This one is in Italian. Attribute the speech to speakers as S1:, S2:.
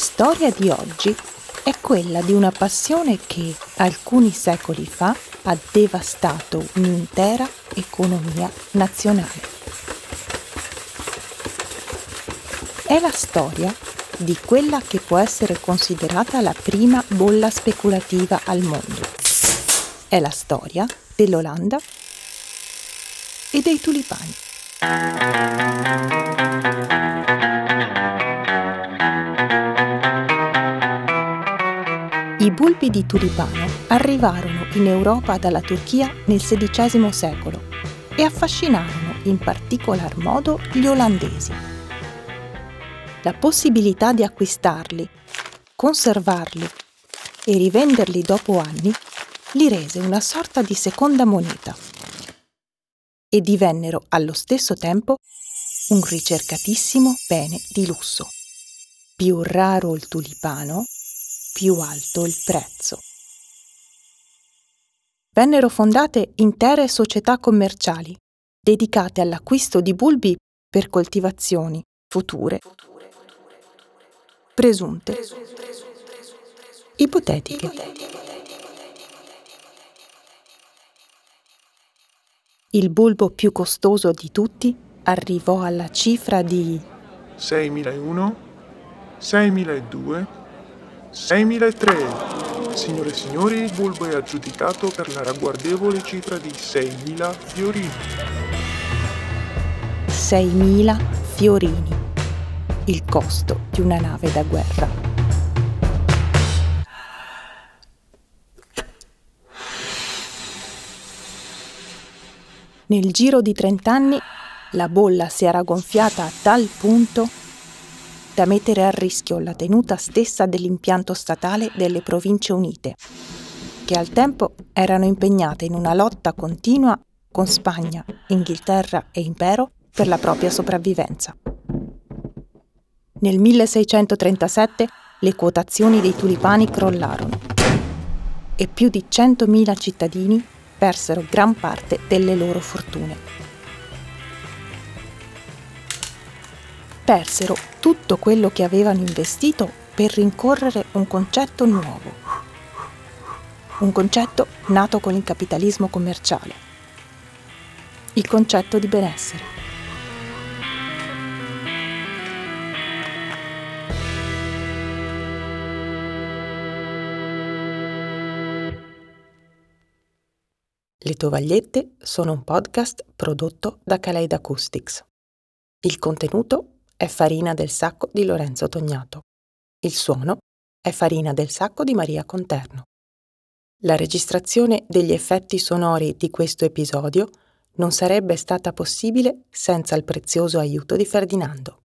S1: storia di oggi è quella di una passione che alcuni secoli fa ha devastato un'intera economia nazionale. È la storia di quella che può essere considerata la prima bolla speculativa al mondo. È la storia dell'Olanda e dei tulipani. I bulbi di tulipano arrivarono in Europa dalla Turchia nel XVI secolo e affascinarono in particolar modo gli olandesi. La possibilità di acquistarli, conservarli e rivenderli dopo anni li rese una sorta di seconda moneta e divennero allo stesso tempo un ricercatissimo bene di lusso. Più raro il tulipano, più alto il prezzo. Vennero fondate intere società commerciali dedicate all'acquisto di bulbi per coltivazioni future, presunte, ipotetiche. Il bulbo più costoso di tutti arrivò alla cifra di
S2: 6.001, 6.002, 6.003. Signore e signori, il bulbo è aggiudicato per la ragguardevole cifra di 6.000 fiorini.
S1: 6.000 fiorini, il costo di una nave da guerra. Nel giro di 30 anni la bolla si era gonfiata a tal punto da mettere a rischio la tenuta stessa dell'impianto statale delle Province Unite, che al tempo erano impegnate in una lotta continua con Spagna, Inghilterra e Impero per la propria sopravvivenza. Nel 1637 le quotazioni dei tulipani crollarono e più di 100.000 cittadini persero gran parte delle loro fortune. Persero tutto quello che avevano investito per rincorrere un concetto nuovo, un concetto nato con il capitalismo commerciale, il concetto di benessere. Le tovagliette sono un podcast prodotto da Kaleid Acoustics. Il contenuto è Farina del Sacco di Lorenzo Tognato. Il suono è Farina del Sacco di Maria Conterno. La registrazione degli effetti sonori di questo episodio non sarebbe stata possibile senza il prezioso aiuto di Ferdinando.